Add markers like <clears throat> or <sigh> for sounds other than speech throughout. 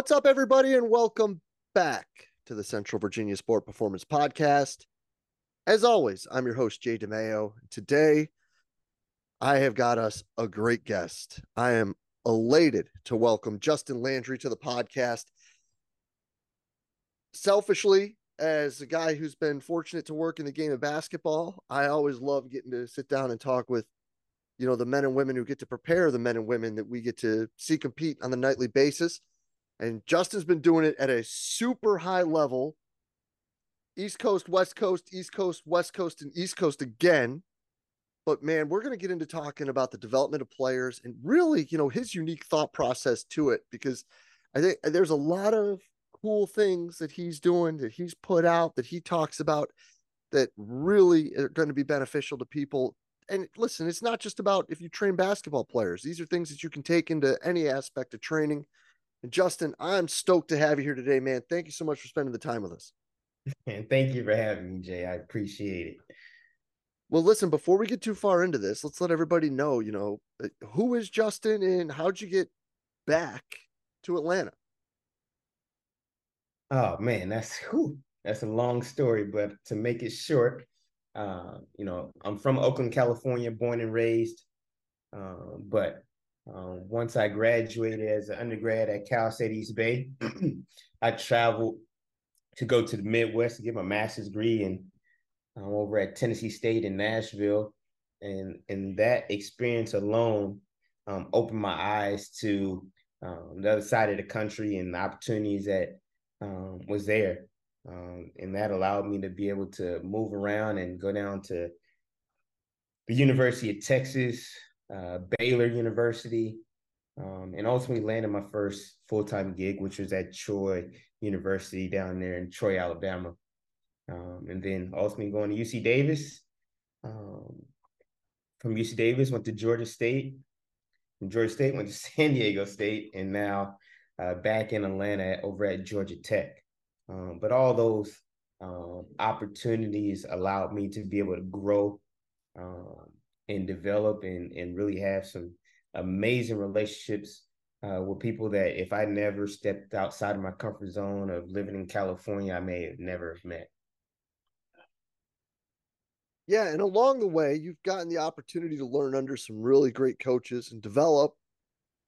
What's up, everybody, and welcome back to the Central Virginia Sport Performance Podcast. As always, I'm your host, Jay DeMayo. Today, I have got us a great guest. I am elated to welcome Justin Landry to the podcast. Selfishly, as a guy who's been fortunate to work in the game of basketball, I always love getting to sit down and talk with, you know, the men and women who get to prepare the men and women that we get to see compete on the nightly basis. And Justin's been doing it at a super high level. East Coast, West Coast, East Coast, West Coast, and East Coast again. But man, we're going to get into talking about the development of players and really, you know, his unique thought process to it because I think uh, there's a lot of cool things that he's doing that he's put out that he talks about that really are going to be beneficial to people. And listen, it's not just about if you train basketball players. These are things that you can take into any aspect of training. And Justin, I'm stoked to have you here today, man. Thank you so much for spending the time with us. <laughs> And thank you for having me, Jay. I appreciate it. Well, listen, before we get too far into this, let's let everybody know, you know, uh, who is Justin and how'd you get back to Atlanta? Oh man, that's <laughs> whew, that's a long story, but to make it short, uh, you know, I'm from Oakland, California, born and raised. Uh, but um, once I graduated as an undergrad at Cal State East Bay, <clears throat> I traveled to go to the Midwest to get my master's degree and um, over at Tennessee State in Nashville. And, and that experience alone um, opened my eyes to um, the other side of the country and the opportunities that um, was there. Um, and that allowed me to be able to move around and go down to the University of Texas, uh, Baylor University, um, and ultimately landed my first full time gig, which was at Troy University down there in Troy, Alabama. Um, and then ultimately going to UC Davis. Um, from UC Davis, went to Georgia State. From Georgia State, went to <laughs> San Diego State, and now uh, back in Atlanta over at Georgia Tech. Um, but all those um, opportunities allowed me to be able to grow um, and develop and and really have some amazing relationships uh, with people that if I never stepped outside of my comfort zone of living in California, I may have never met. Yeah, and along the way, you've gotten the opportunity to learn under some really great coaches and develop,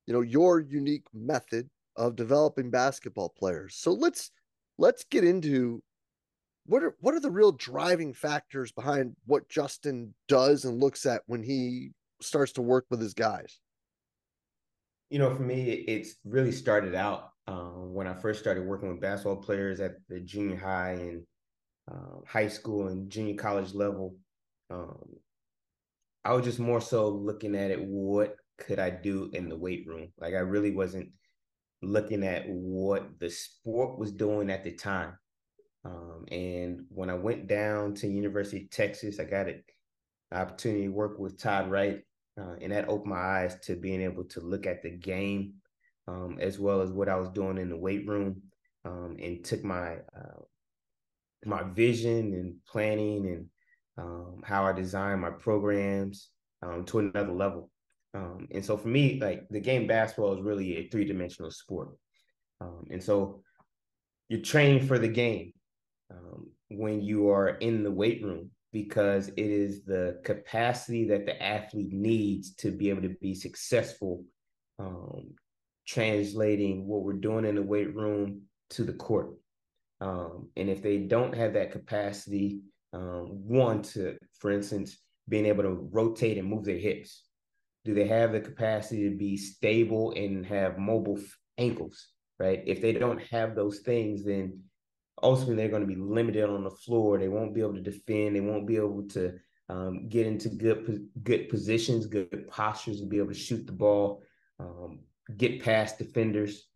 you know, your unique method of developing basketball players. So let's let's get into what are what are the real driving factors behind what Justin does and looks at when he starts to work with his guys? You know, for me, it's really started out um, when I first started working with basketball players at the junior high and uh, high school and junior college level. Um, I was just more so looking at it. What could I do in the weight room? Like I really wasn't looking at what the sport was doing at the time. Um, and when I went down to University of Texas, I got an opportunity to work with Todd Wright, uh, and that opened my eyes to being able to look at the game um, as well as what I was doing in the weight room, um, and took my uh, my vision and planning and um, how I design my programs um, to another level. Um, and so for me, like the game basketball is really a three dimensional sport, and so you're training for the game um, when you are in the weight room because it is the capacity that the athlete needs to be able to be successful um, translating what we're doing in the weight room to the court. Um, and if they don't have that capacity, um, one to, for instance, being able to rotate and move their hips, do they have the capacity to be stable and have mobile ankles? Right. If they don't have those things, then ultimately they're going to be limited on the floor. They won't be able to defend. They won't be able to um, get into good good positions, good postures, to be able to shoot the ball, um, get past defenders.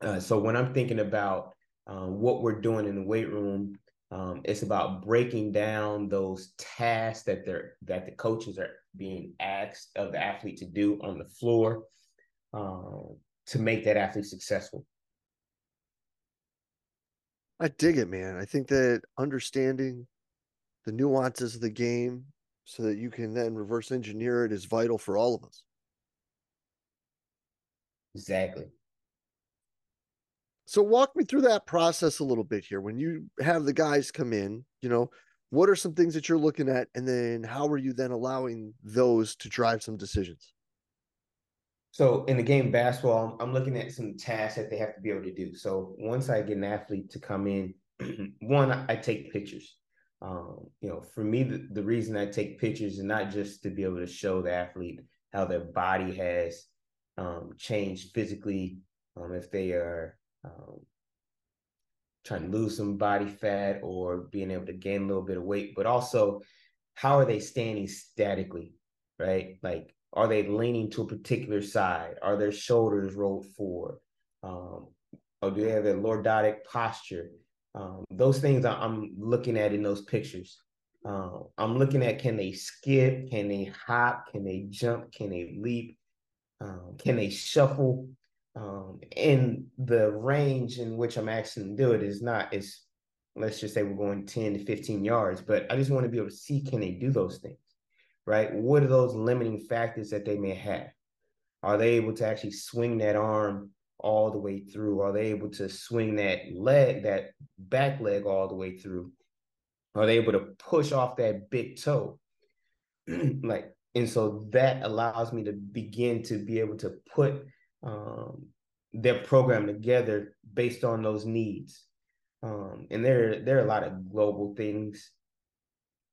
Uh, so when I'm thinking about um, what we're doing in the weight room, um, it's about breaking down those tasks that they're that the coaches are being asked of the athlete to do on the floor um, to make that athlete successful. I dig it, man. I think that understanding the nuances of the game so that you can then reverse engineer it is vital for all of us. Exactly. So walk me through that process a little bit here. When you have the guys come in, you know, what are some things that you're looking at and then how are you then allowing those to drive some decisions? So in the game basketball, I'm looking at some tasks that they have to be able to do. So once I get an athlete to come in, <clears throat> one, I take pictures. Um, you know, for me, the, the reason I take pictures is not just to be able to show the athlete how their body has um, changed physically, um, if they are um, trying to lose some body fat or being able to gain a little bit of weight, but also how are they standing statically, right? Like, are they leaning to a particular side? Are their shoulders rolled forward? Um, or do they have a lordotic posture? Um, those things I'm looking at in those pictures. Uh, I'm looking at can they skip? Can they hop? Can they jump? Can they leap? Um, can they shuffle? Um, and the range in which I'm asking them to do it is not is let's just say we're going 10 to 15 yards, but I just want to be able to see can they do those things, right? What are those limiting factors that they may have? Are they able to actually swing that arm all the way through? Are they able to swing that leg, that back leg all the way through? Are they able to push off that big toe? <clears throat> like, and so that allows me to begin to be able to put um, their program together based on those needs. Um, and there, there are a lot of global things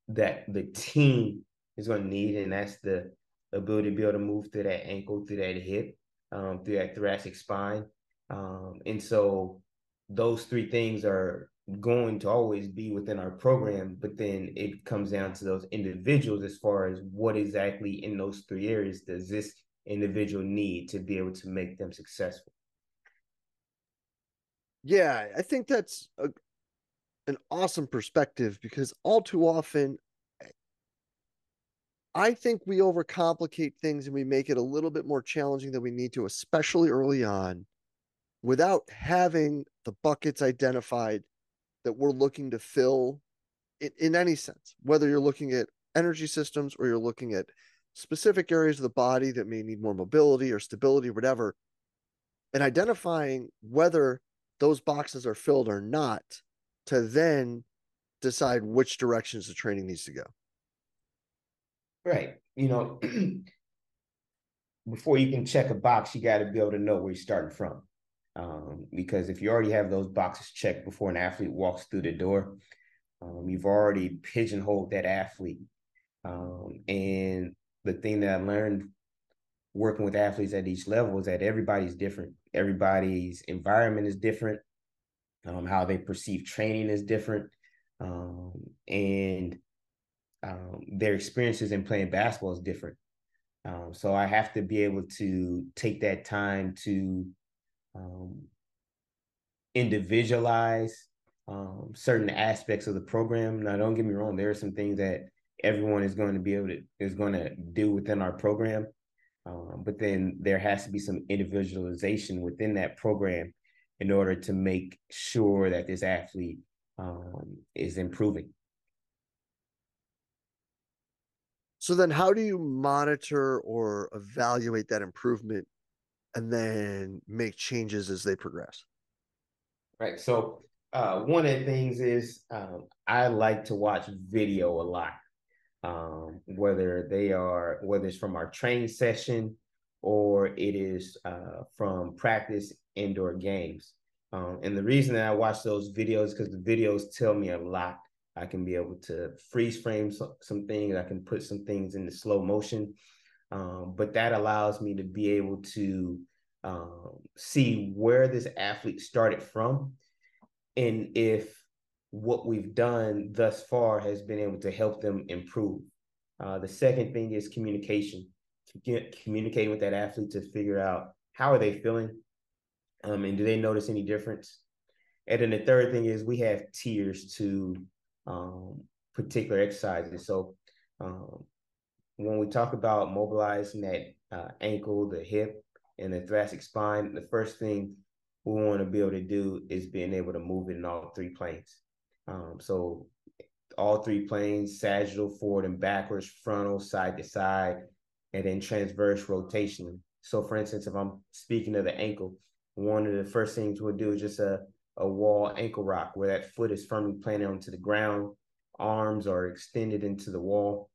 that the team is going to need, and that's the ability to be able to move through that ankle, through that hip, um, through that thoracic spine. Um, and so those three things are going to always be within our program, but then it comes down to those individuals as far as what exactly in those three areas does this individual need to be able to make them successful. Yeah, I think that's a, an awesome perspective because all too often I think we overcomplicate things and we make it a little bit more challenging than we need to, especially early on, without having the buckets identified that we're looking to fill in, in any sense, whether you're looking at energy systems or you're looking at specific areas of the body that may need more mobility or stability or whatever, and identifying whether those boxes are filled or not to then decide which directions the training needs to go. Right. You know, <clears throat> before you can check a box, you got to be able to know where you're starting from. Um, because if you already have those boxes checked before an athlete walks through the door, um, you've already pigeonholed that athlete. Um, and the thing that I learned working with athletes at each level is that everybody's different. Everybody's environment is different. Um, how they perceive training is different. Um, and um, their experiences in playing basketball is different. Um, so I have to be able to take that time to um, individualize um, certain aspects of the program. Now, don't get me wrong; there are some things that everyone is going to be able to is going to do within our program, um, but then there has to be some individualization within that program in order to make sure that this athlete um, is improving. So then how do you monitor or evaluate that improvement and then make changes as they progress? Right. So uh, one of the things is um, I like to watch video a lot, um, whether they are whether it's from our training session or it is uh, from practice indoor games. Um, and the reason that I watch those videos because the videos tell me a lot I can be able to freeze frame some, some things. I can put some things into slow motion. Um, but that allows me to be able to um, see where this athlete started from and if what we've done thus far has been able to help them improve. Uh, the second thing is communication, communicating with that athlete to figure out how are they feeling um, and do they notice any difference. And then the third thing is we have tiers to um, particular exercises. So um, when we talk about mobilizing that uh, ankle, the hip, and the thoracic spine, the first thing we want to be able to do is being able to move it in all three planes. Um, so all three planes, sagittal, forward and backwards, frontal, side to side, and then transverse rotation. So for instance, if I'm speaking of the ankle, one of the first things we'll do is just a, a wall ankle rock where that foot is firmly planted onto the ground, arms are extended into the wall.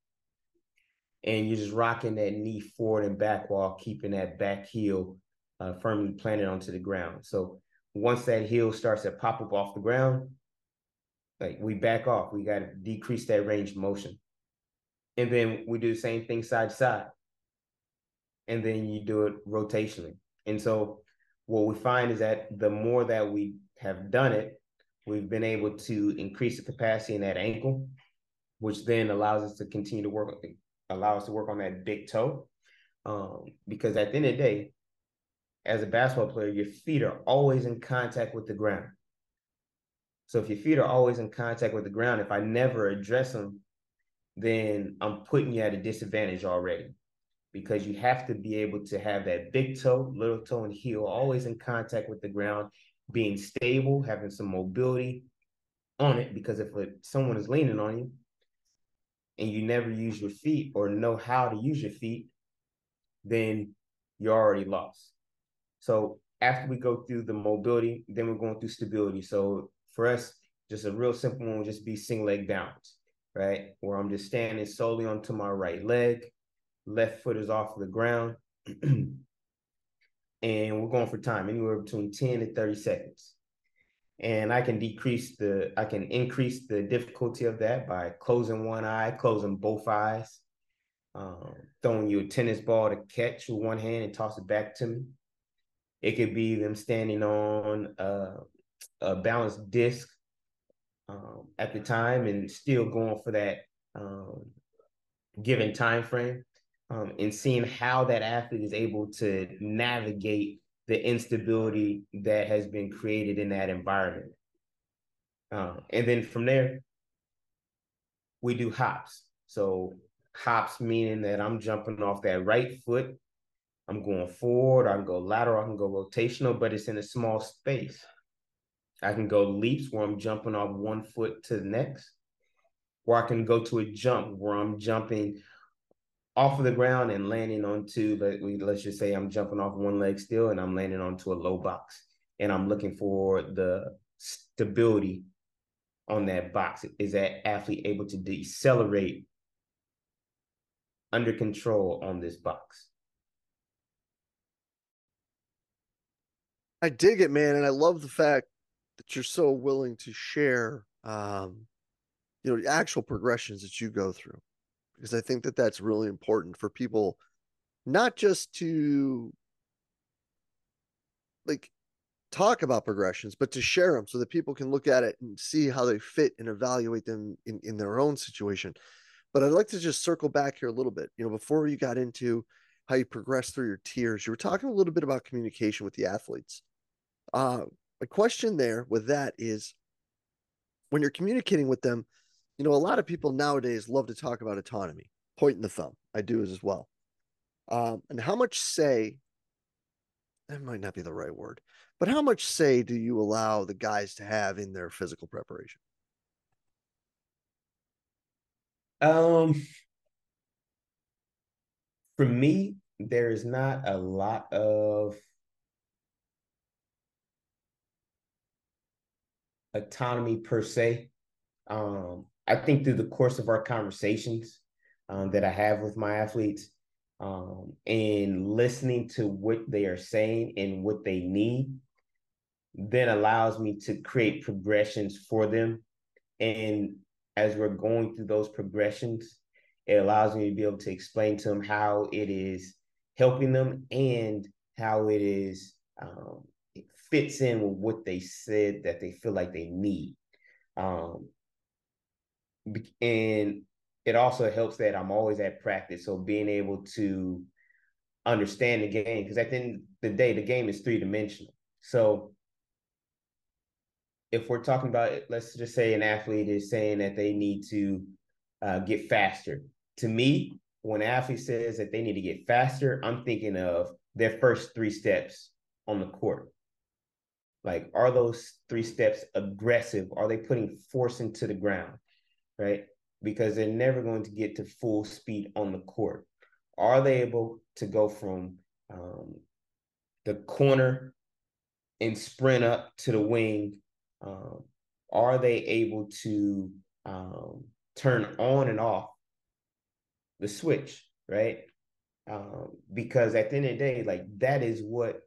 And you're just rocking that knee forward and back while keeping that back heel uh, firmly planted onto the ground. So once that heel starts to pop up off the ground, like we back off. We got to decrease that range of motion. And then we do the same thing side to side. And then you do it rotationally. And so what we find is that the more that we have done it, we've been able to increase the capacity in that ankle, which then allows us to continue to work, allow us to work on that big toe. Um, because at the end of the day, as a basketball player, your feet are always in contact with the ground. So if your feet are always in contact with the ground, if I never address them, then I'm putting you at a disadvantage already because you have to be able to have that big toe, little toe, and heel always in contact with the ground, being stable, having some mobility on it. Because if someone is leaning on you and you never use your feet or know how to use your feet, then you're already lost. So after we go through the mobility, then we're going through stability. So for us, just a real simple one would just be single leg balance, right? Where I'm just standing solely onto my right leg left foot is off the ground. <clears throat> and we're going for time, anywhere between 10 to 30 seconds. And I can decrease the, I can increase the difficulty of that by closing one eye, closing both eyes, um, throwing you a tennis ball to catch with one hand and toss it back to me. It could be them standing on a, a balanced disc um, at the time and still going for that um, given time frame um, and seeing how that athlete is able to navigate the instability that has been created in that environment. Uh, and then from there, we do hops. So hops meaning that I'm jumping off that right foot. I'm going forward, I can go lateral, I can go rotational, but it's in a small space. I can go leaps where I'm jumping off one foot to the next, or I can go to a jump where I'm jumping off of the ground and landing onto let we let's just say I'm jumping off one leg still and I'm landing onto a low box and I'm looking for the stability on that box. Is that athlete able to decelerate under control on this box? I dig it, man, and I love the fact that you're so willing to share um you know the actual progressions that you go through because I think that that's really important for people, not just to like talk about progressions, but to share them so that people can look at it and see how they fit and evaluate them in, in their own situation. But I'd like to just circle back here a little bit. You know, before you got into how you progress through your tiers, you were talking a little bit about communication with the athletes. Uh, a question there with that is when you're communicating with them, you know, a lot of people nowadays love to talk about autonomy, point in the thumb. I do as well. Um, and how much say, that might not be the right word, but how much say do you allow the guys to have in their physical preparation? Um, for me, there is not a lot of autonomy per se. Um, I think through the course of our conversations um, that I have with my athletes um, and listening to what they are saying and what they need, then allows me to create progressions for them. And as we're going through those progressions, it allows me to be able to explain to them how it is helping them and how it is um, it fits in with what they said that they feel like they need. Um, and it also helps that I'm always at practice. So being able to understand the game, because at the end of the day, the game is three dimensional. So if we're talking about, let's just say an athlete is saying that they need to uh, get faster. To me, when an athlete says that they need to get faster, I'm thinking of their first three steps on the court. Like, are those three steps aggressive? Are they putting force into the ground? Right? Because they're never going to get to full speed on the court. Are they able to go from um, the corner and sprint up to the wing, um, are they able to um, turn on and off the switch, right? Um, because at the end of the day, like that is what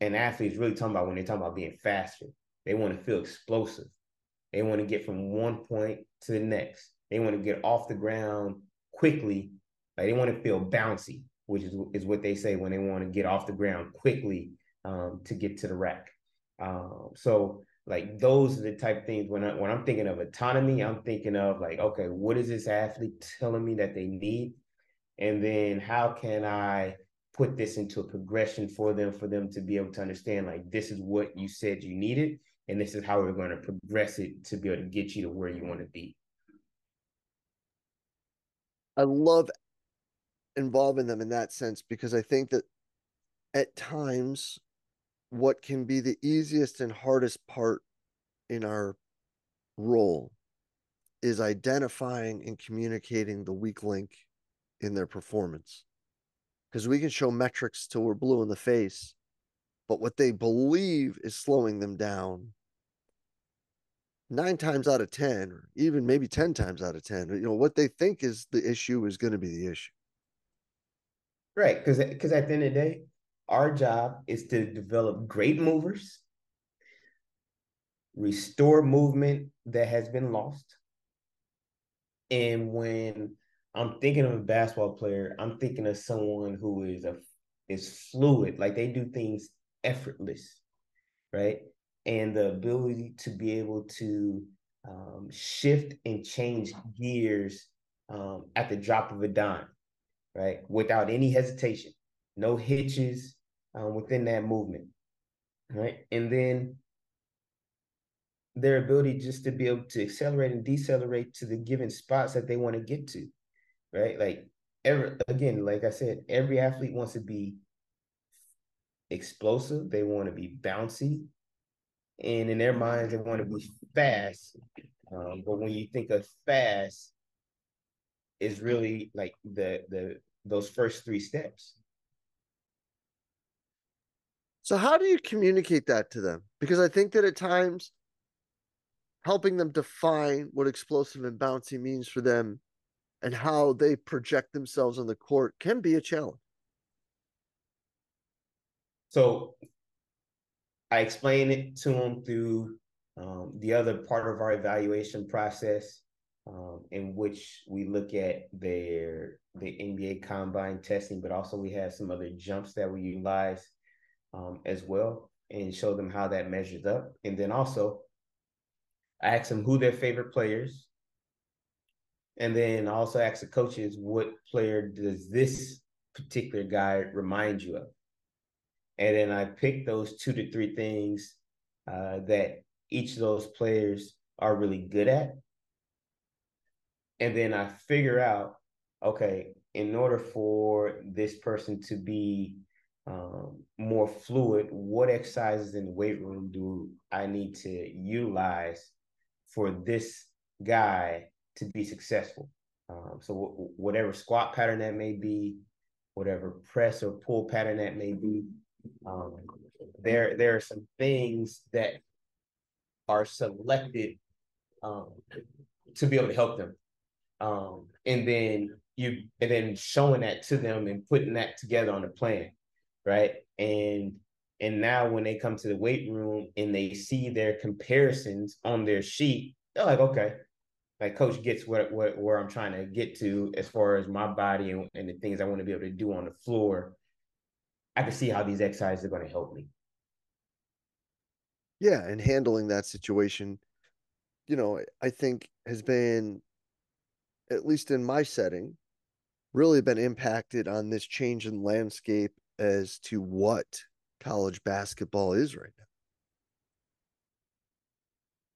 an athlete is really talking about when they're talking about being faster. They want to feel explosive. They want to get from one point to the next. They want to get off the ground quickly. Like they want to feel bouncy, which is, is what they say when they want to get off the ground quickly um, to get to the rack. Um, so like those are the type of things when I when I'm thinking of autonomy, I'm thinking of like, okay, what is this athlete telling me that they need? And then how can I put this into a progression for them for them to be able to understand like this is what you said you needed and this is how we're going to progress it to be able to get you to where you want to be. I love involving them in that sense because I think that at times what can be the easiest and hardest part in our role is identifying and communicating the weak link in their performance. Because we can show metrics till we're blue in the face, but what they believe is slowing them down nine times out of 10, or even maybe 10 times out of 10, you know, what they think is the issue is going to be the issue. Right. Because because at the end of the day, our job is to develop great movers, restore movement that has been lost. And when I'm thinking of a basketball player, I'm thinking of someone who is a is fluid, like they do things effortless, right? And the ability to be able to um, shift and change gears um, at the drop of a dime, right? Without any hesitation, no hitches, um, within that movement, right? And then their ability just to be able to accelerate and decelerate to the given spots that they want to get to, right? Like every again, like I said, every athlete wants to be explosive. They want to be bouncy, and in their minds, they want to be fast. Um, but when you think of fast, is really like the the those first three steps. So how do you communicate that to them? Because I think that at times helping them define what explosive and bouncy means for them and how they project themselves on the court can be a challenge. So I explain it to them through um, the other part of our evaluation process, um, in which we look at their the NBA combine testing, but also we have some other jumps that we utilize um, as well and show them how that measures up. And then also, I ask them who their favorite players, and then also ask the coaches what player does this particular guy remind you of, and then I pick those two to three things uh, that each of those players are really good at, and then I figure out, okay, in order for this person to be um, more fluid, what exercises in the weight room do I need to utilize for this guy to be successful? Um, so w- whatever squat pattern that may be, whatever press or pull pattern that may be, um, there there are some things that are selected um, to be able to help them, um, and then you and then showing that to them and putting that together on a plan right? And and now when they come to the weight room and they see their comparisons on their sheet, they're like, okay, like coach gets what, what where I'm trying to get to as far as my body and, and the things I want to be able to do on the floor. I can see how these exercises are going to help me. Yeah, and handling that situation, you know, I think has been, at least in my setting, really been impacted on this change in landscape as to what college basketball is right now.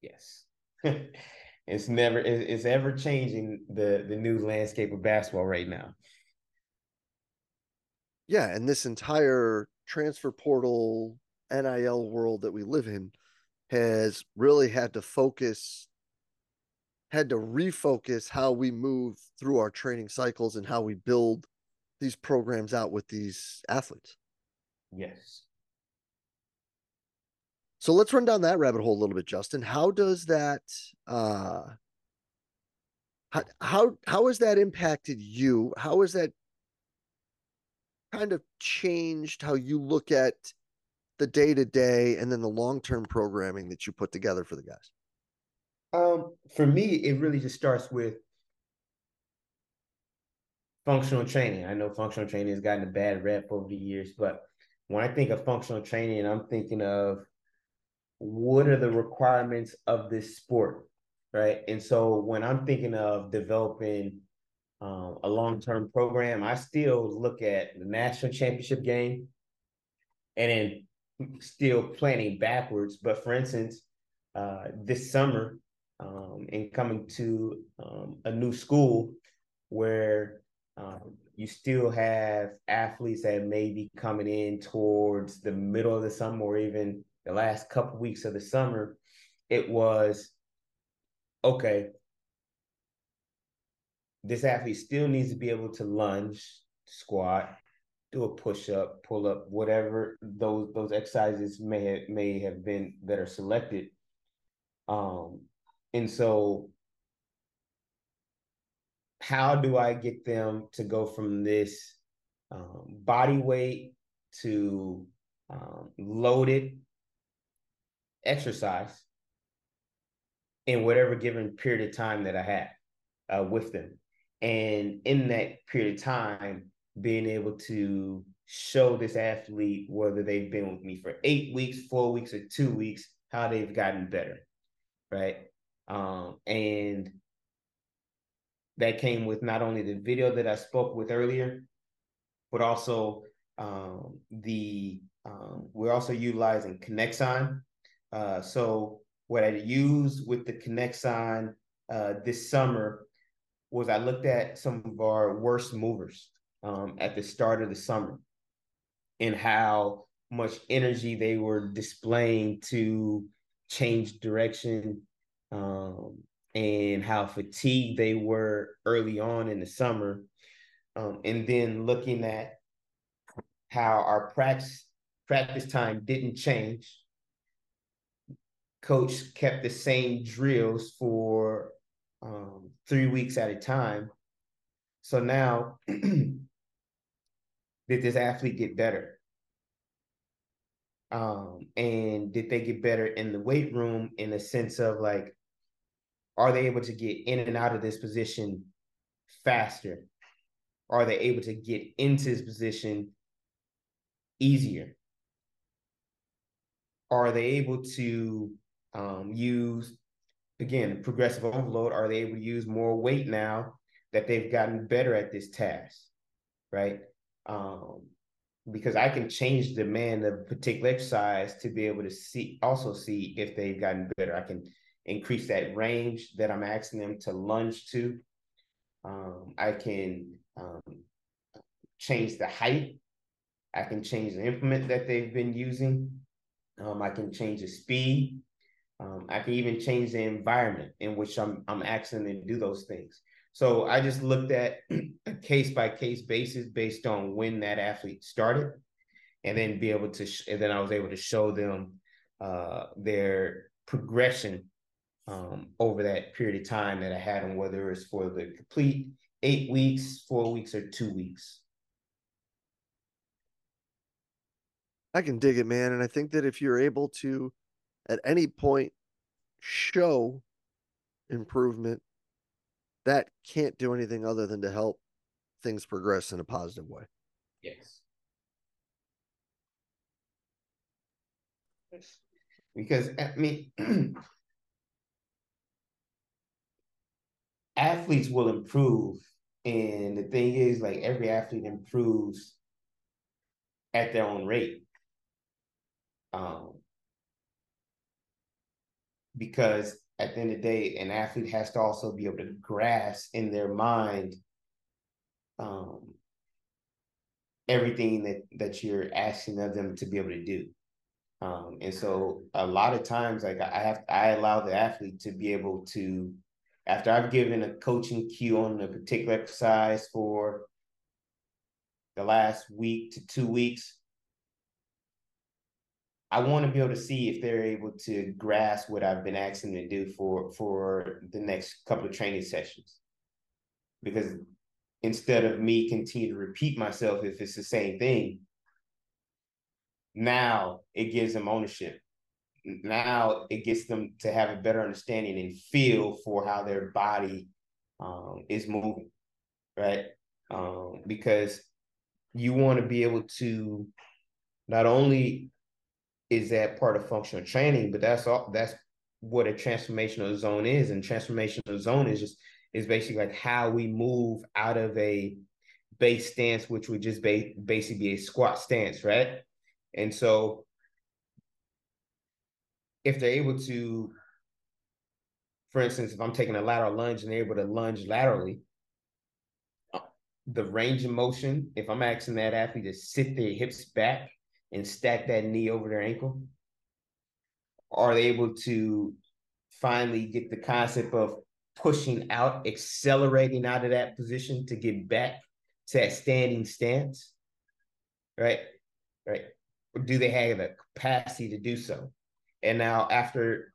Yes. <laughs> it's never it's ever changing the the new landscape of basketball right now. Yeah, and this entire transfer portal NIL world that we live in has really had to focus had to refocus how we move through our training cycles and how we build these programs out with these athletes. Yes. So let's run down that rabbit hole a little bit, Justin. How does that uh how how how has that impacted you? How has that kind of changed how you look at the day to day and then the long term programming that you put together for the guys? Um, for me, it really just starts with functional training. I know functional training has gotten a bad rep over the years, but when I think of functional training, I'm thinking of what are the requirements of this sport, right? And so when I'm thinking of developing um, a long term program, I still look at the national championship game and then still planning backwards. But for instance, uh, this summer, um, and coming to um, a new school where um, you still have athletes that may be coming in towards the middle of the summer or even the last couple weeks of the summer, it was okay. This athlete still needs to be able to lunge, squat, do a push up, pull up, whatever those those exercises may have, may have been that are selected. Um, and so how do I get them to go from this um, body weight to um, loaded exercise in whatever given period of time that I had uh, with them. And in that period of time, being able to show this athlete, whether they've been with me for eight weeks, four weeks, or two weeks, how they've gotten better. Right. Um, and that came with not only the video that I spoke with earlier, but also um, the um, we're also utilizing Kinexon. Uh, so what I used with the Kinexon uh, this summer was I looked at some of our worst movers um, at the start of the summer and how much energy they were displaying to change direction um, and how fatigued they were early on in the summer. Um, and then looking at how our practice practice time didn't change. Coach kept the same drills for um, three weeks at a time. So now, <clears throat> did this athlete get better? Um, and did they get better in the weight room in the sense of like, are they able to get in and out of this position faster? Are they able to get into this position easier? Are they able to um, use, again, progressive overload? Are they able to use more weight now that they've gotten better at this task? Right? Um, because I can change the demand of particular exercise to be able to see also see if they've gotten better. I can increase that range that I'm asking them to lunge to. Um, I can um, change the height. I can change the implement that they've been using. Um, I can change the speed. Um, I can even change the environment in which I'm I'm asking them to do those things. So I just looked at <clears throat> a case by case basis based on when that athlete started, and then be able to sh- and then I was able to show them uh, their progression um, over that period of time that I had them, whether it's for the complete eight weeks, four weeks, or two weeks. I can dig it, man. And I think that if you're able to, at any point, show improvement, that can't do anything other than to help things progress in a positive way. Yes. Because I mean, <clears throat> athletes will improve. And the thing is, like every athlete improves at their own rate. Um, because at the end of the day, an athlete has to also be able to grasp in their mind um, everything that that you're asking of them to be able to do. Um, and so a lot of times, like I have, I allow the athlete to be able to after I've given a coaching cue on a particular exercise for the last week to two weeks, I want to be able to see if they're able to grasp what I've been asking them to do for for the next couple of training sessions. Because instead of me continue to repeat myself if it's the same thing, now it gives them ownership. Now it gets them to have a better understanding and feel for how their body um, is moving, right? Um, because you want to be able to not only is that part of functional training, but that's all that's what a transformational zone is. And transformational zone is just is basically like how we move out of a base stance, which would just ba- basically be a squat stance, right? And so if they're able to, for instance, if I'm taking a lateral lunge and they're able to lunge laterally, uh, the range of motion, if I'm asking that athlete to sit their hips back and stack that knee over their ankle, are they able to finally get the concept of pushing out, accelerating out of that position to get back to that standing stance? Right? Right. Or do they have the capacity to do so? And now after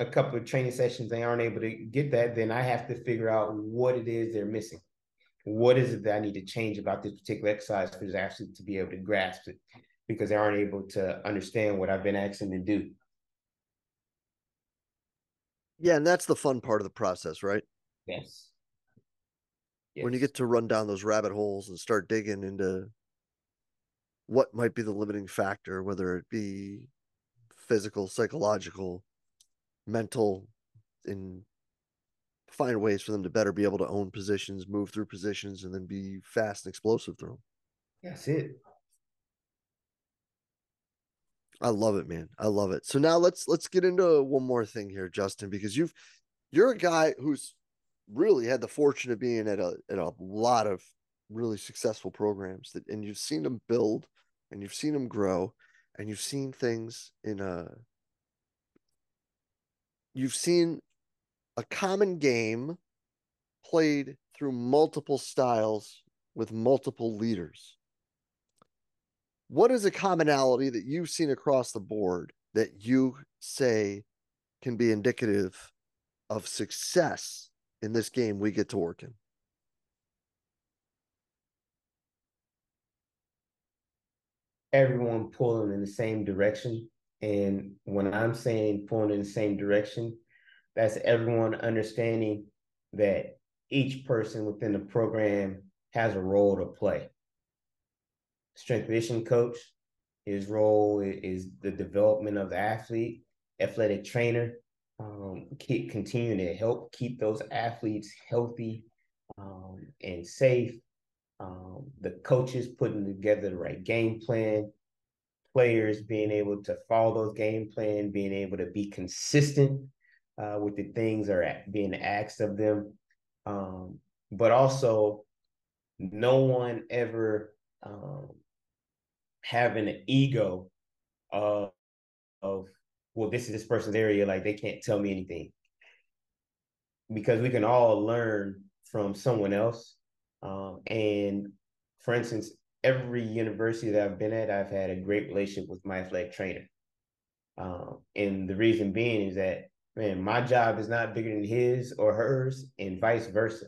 a couple of training sessions, they aren't able to get that, then I have to figure out what it is they're missing. What is it that I need to change about this particular exercise for athlete to be able to grasp it because they aren't able to understand what I've been asking them to do. Yeah, and that's the fun part of the process, right? Yes. yes. When you get to run down those rabbit holes and start digging into what might be the limiting factor, whether it be physical, psychological, mental, and find ways for them to better be able to own positions, move through positions, and then be fast and explosive through them. That's it. I love it, man. I love it. So now let's let's get into one more thing here, Justin, because you've you're a guy who's really had the fortune of being at a at a lot of really successful programs that and you've seen them build and you've seen them grow and you've seen things in a you've seen a common game played through multiple styles with multiple leaders what is a commonality that you've seen across the board that you say can be indicative of success in this game we get to work in? Everyone pulling in the same direction. And when I'm saying pulling in the same direction, that's everyone understanding that each person within the program has a role to play strength conditioning coach. His role is the development of the athlete, athletic trainer, um, keep continuing to help keep those athletes healthy um, and safe. Um, the coaches putting together the right game plan, players being able to follow those game plan, being able to be consistent uh, with the things are being asked of them, um, but also no one ever um, having an ego of of well, this is this person's area, like they can't tell me anything. Because we can all learn from someone else. Um, and for instance, every university that I've been at, I've had a great relationship with my athletic trainer. Um, and the reason being is that man, my job is not bigger than his or hers, and vice versa.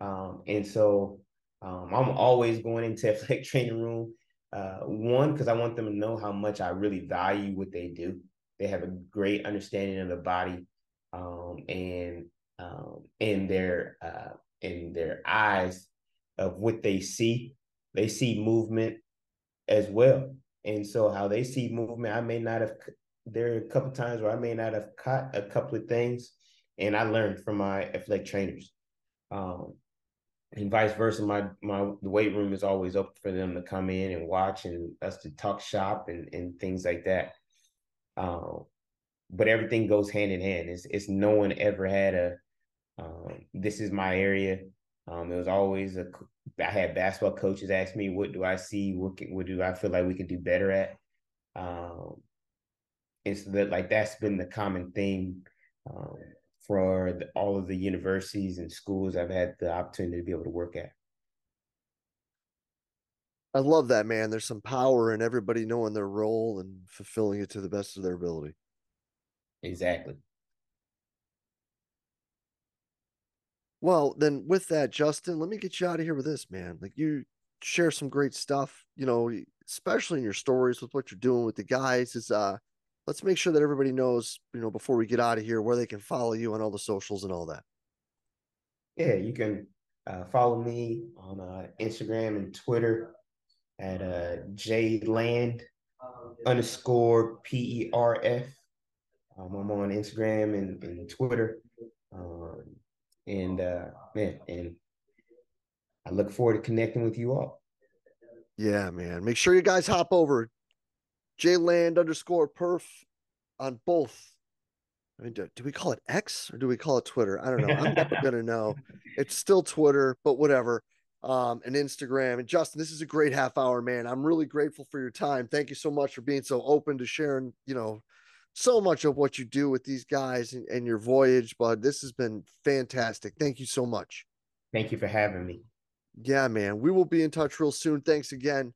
Um, and so um, I'm always going into <laughs> athletic training room uh, one, because I want them to know how much I really value what they do. They have a great understanding of the body, um, and um, in their uh, in their eyes of what they see. They see movement as well, and so how they see movement, I may not have. There are a couple times where I may not have caught a couple of things, and I learned from my athletic trainers. Um, and vice versa. My my the weight room is always open for them to come in and watch and us to talk shop and and things like that. Um, but everything goes hand in hand. It's it's no one ever had a um, this is my area. Um, it was always a I had basketball coaches ask me, what do I see? What can, what do I feel like we could do better at? Um, so that like that's been the common thing um, for the, all of the universities and schools I've had the opportunity to be able to work at. I love that, man. There's some power in everybody knowing their role and fulfilling it to the best of their ability. Exactly. Well, then with that, Justin, let me get you out of here with this, man. Like you share some great stuff, you know, especially in your stories with what you're doing with the guys. Is uh let's make sure that everybody knows, you know, before we get out of here, where they can follow you on all the socials and all that. Yeah, you can uh, follow me on uh, Instagram and Twitter at uh, jland underscore P E R F. Um, I'm on Instagram and, and Twitter. Um, and uh, man, and I look forward to connecting with you all. Yeah, man. Make sure you guys hop over jland underscore perf on both. I mean, do, do, we call it X or do we call it Twitter? I don't know. I'm never gonna know. <laughs> It's still Twitter, but whatever. Um, and Instagram. And Justin, this is a great half hour, man. I'm really grateful for your time. Thank you so much for being so open to sharing, you know, so much of what you do with these guys and, and your voyage, bud. This has been fantastic. Thank you so much. Thank you for having me. Yeah, man. We will be in touch real soon. Thanks again.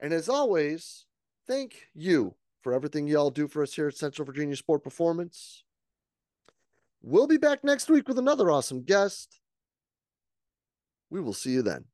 And as always, thank you for everything y'all do for us here at Central Virginia Sport Performance. We'll be back next week with another awesome guest. We will see you then.